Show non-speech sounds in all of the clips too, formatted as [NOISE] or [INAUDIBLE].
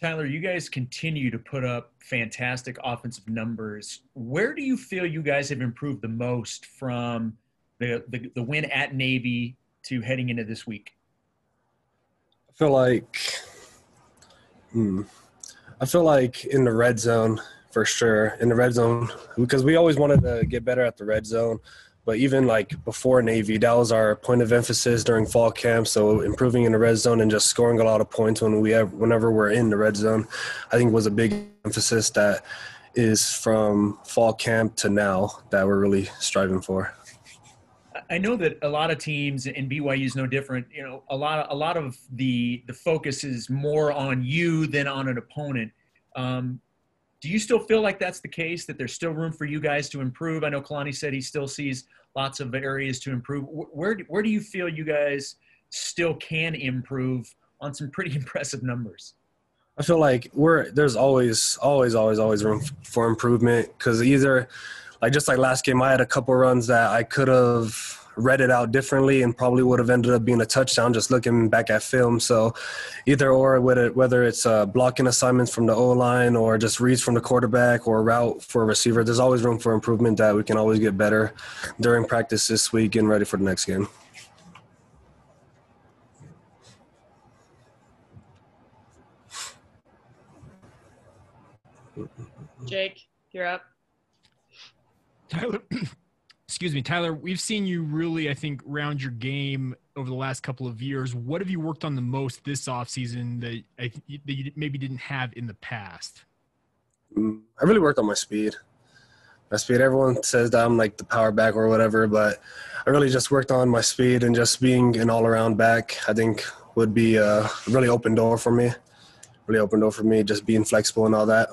Tyler, you guys continue to put up fantastic offensive numbers. Where do you feel you guys have improved the most from the, the, the win at Navy to heading into this week? I feel like, hmm, I feel like in the red zone for sure. In the red zone, because we always wanted to get better at the red zone. But even like before Navy, that was our point of emphasis during fall camp. So improving in the red zone and just scoring a lot of points when we have, whenever we're in the red zone, I think was a big emphasis that is from fall camp to now that we're really striving for. I know that a lot of teams and BYU is no different. You know, a lot of, a lot of the the focus is more on you than on an opponent. Um, do you still feel like that's the case? That there's still room for you guys to improve? I know Kalani said he still sees lots of areas to improve. Where where do you feel you guys still can improve on some pretty [LAUGHS] impressive numbers? I feel like we're there's always always always always room for improvement because either like just like last game I had a couple runs that I could have read it out differently and probably would have ended up being a touchdown just looking back at film. So either or, whether it's uh, blocking assignments from the O line or just reads from the quarterback or route for a receiver, there's always room for improvement that we can always get better during practice this week and ready for the next game. Jake, you're up. Tyler, [CLEARS THROAT] excuse me, Tyler, we've seen you really, I think, round your game over the last couple of years. What have you worked on the most this offseason that, I, that you maybe didn't have in the past? Mm, I really worked on my speed. My speed. Everyone says that I'm like the power back or whatever, but I really just worked on my speed and just being an all around back. I think would be a really open door for me. Really open door for me, just being flexible and all that.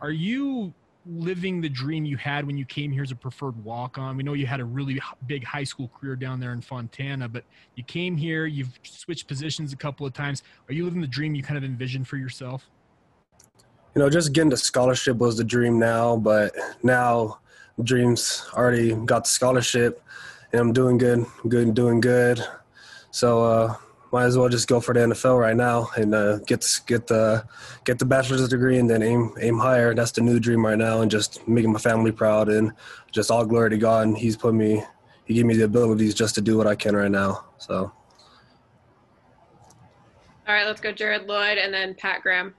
Are you living the dream you had when you came here as a preferred walk on? We know you had a really big high school career down there in Fontana, but you came here, you've switched positions a couple of times. Are you living the dream you kind of envisioned for yourself? You know, just getting the scholarship was the dream now, but now dreams already got the scholarship and I'm doing good, good, and doing good. So, uh, might as well just go for the NFL right now and uh, get get the get the bachelor's degree and then aim aim higher. That's the new dream right now, and just making my family proud and just all glory to God. And He's put me, He gave me the abilities just to do what I can right now. So. All right, let's go, Jared Lloyd, and then Pat Graham.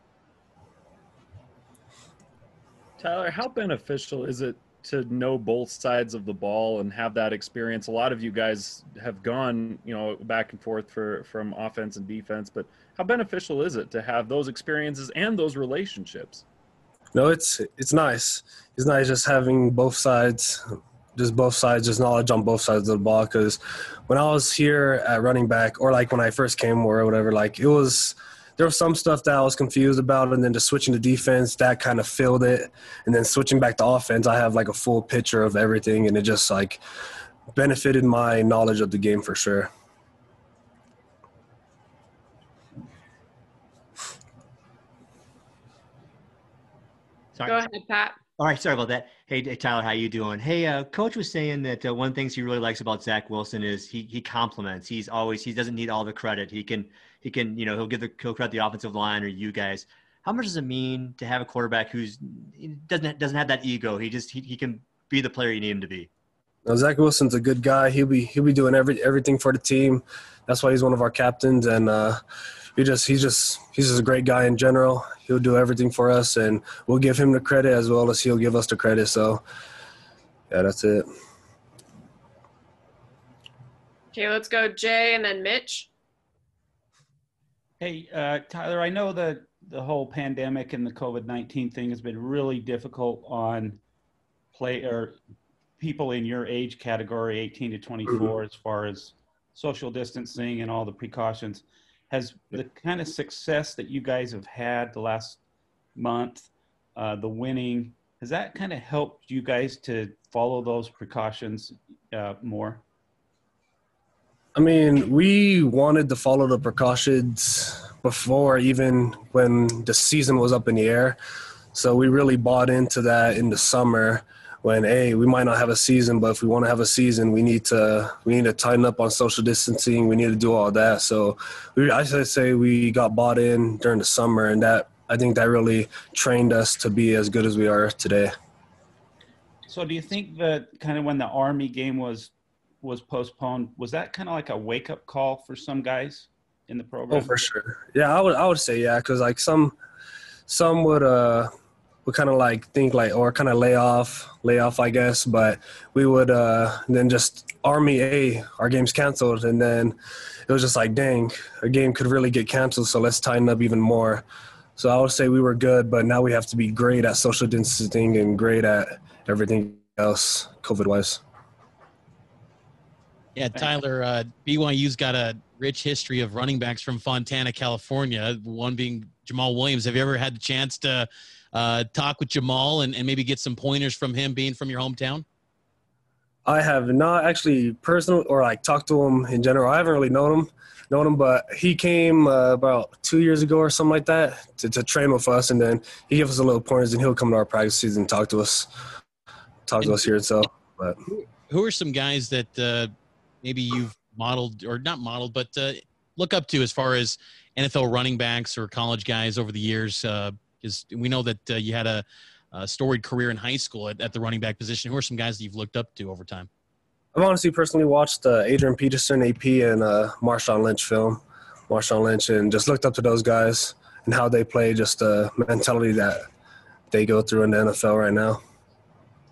Tyler, how beneficial is it to know both sides of the ball and have that experience. A lot of you guys have gone, you know, back and forth for from offense and defense, but how beneficial is it to have those experiences and those relationships? No, it's it's nice. It's nice just having both sides, just both sides, just knowledge on both sides of the ball. Because when I was here at running back, or like when I first came, or whatever, like it was there was some stuff that I was confused about, and then just switching to defense that kind of filled it, and then switching back to offense, I have like a full picture of everything, and it just like benefited my knowledge of the game for sure. Sorry. Go ahead, Pat. All right, sorry about that. Hey, Tyler, how you doing? Hey, uh, coach was saying that uh, one thing he really likes about Zach Wilson is he he compliments. He's always he doesn't need all the credit. He can he can, you know, he'll give the he'll credit the offensive line or you guys. How much does it mean to have a quarterback who's doesn't doesn't have that ego? He just he, he can be the player you need him to be. No, Zach Wilson's a good guy. He'll be he'll be doing every everything for the team. That's why he's one of our captains, and uh, he just he's just he's just a great guy in general. He'll do everything for us, and we'll give him the credit as well as he'll give us the credit. So, yeah, that's it. Okay, let's go Jay and then Mitch. Hey, uh, Tyler, I know that the whole pandemic and the COVID 19 thing has been really difficult on play or people in your age category, 18 to 24, mm-hmm. as far as social distancing and all the precautions. Has the kind of success that you guys have had the last month, uh, the winning, has that kind of helped you guys to follow those precautions uh, more? I mean, we wanted to follow the precautions before, even when the season was up in the air. So we really bought into that in the summer when hey we might not have a season but if we want to have a season we need to we need to tighten up on social distancing we need to do all that so we, i should say we got bought in during the summer and that i think that really trained us to be as good as we are today So do you think that kind of when the Army game was was postponed, was that kind of like a wake up call for some guys in the program? Oh, for sure. Yeah, I would I would say yeah, because like some some would uh would kind of like think like or kind of lay off lay off I guess, but we would uh then just Army A our game's canceled, and then it was just like dang, a game could really get canceled, so let's tighten up even more. So I would say we were good, but now we have to be great at social distancing and great at everything else COVID wise. Yeah, Tyler, uh, BYU's got a rich history of running backs from Fontana, California, one being Jamaal Williams. Have you ever had the chance to uh, talk with Jamaal and, and maybe get some pointers from him being from your hometown? I have not actually personal or like talked to him in general. I haven't really known him, known him, but he came uh, about two years ago or something like that to, to train with us, and then he gave us a little pointers, and he'll come to our practices and talk to us, talk to us here. And so, but Who are some guys that uh, maybe you've modeled or not modeled, but uh, look up to as far as NFL running backs or college guys over the years? Because we know that uh, you had a, a storied career in high school at, at the running back position. Who are some guys that you've looked up to over time? I've honestly personally watched uh, Adrian Peterson, AP, and uh, Marshawn Lynch film, Marshawn Lynch, and just looked up to those guys and how they play, just the mentality that they go through in the NFL right now.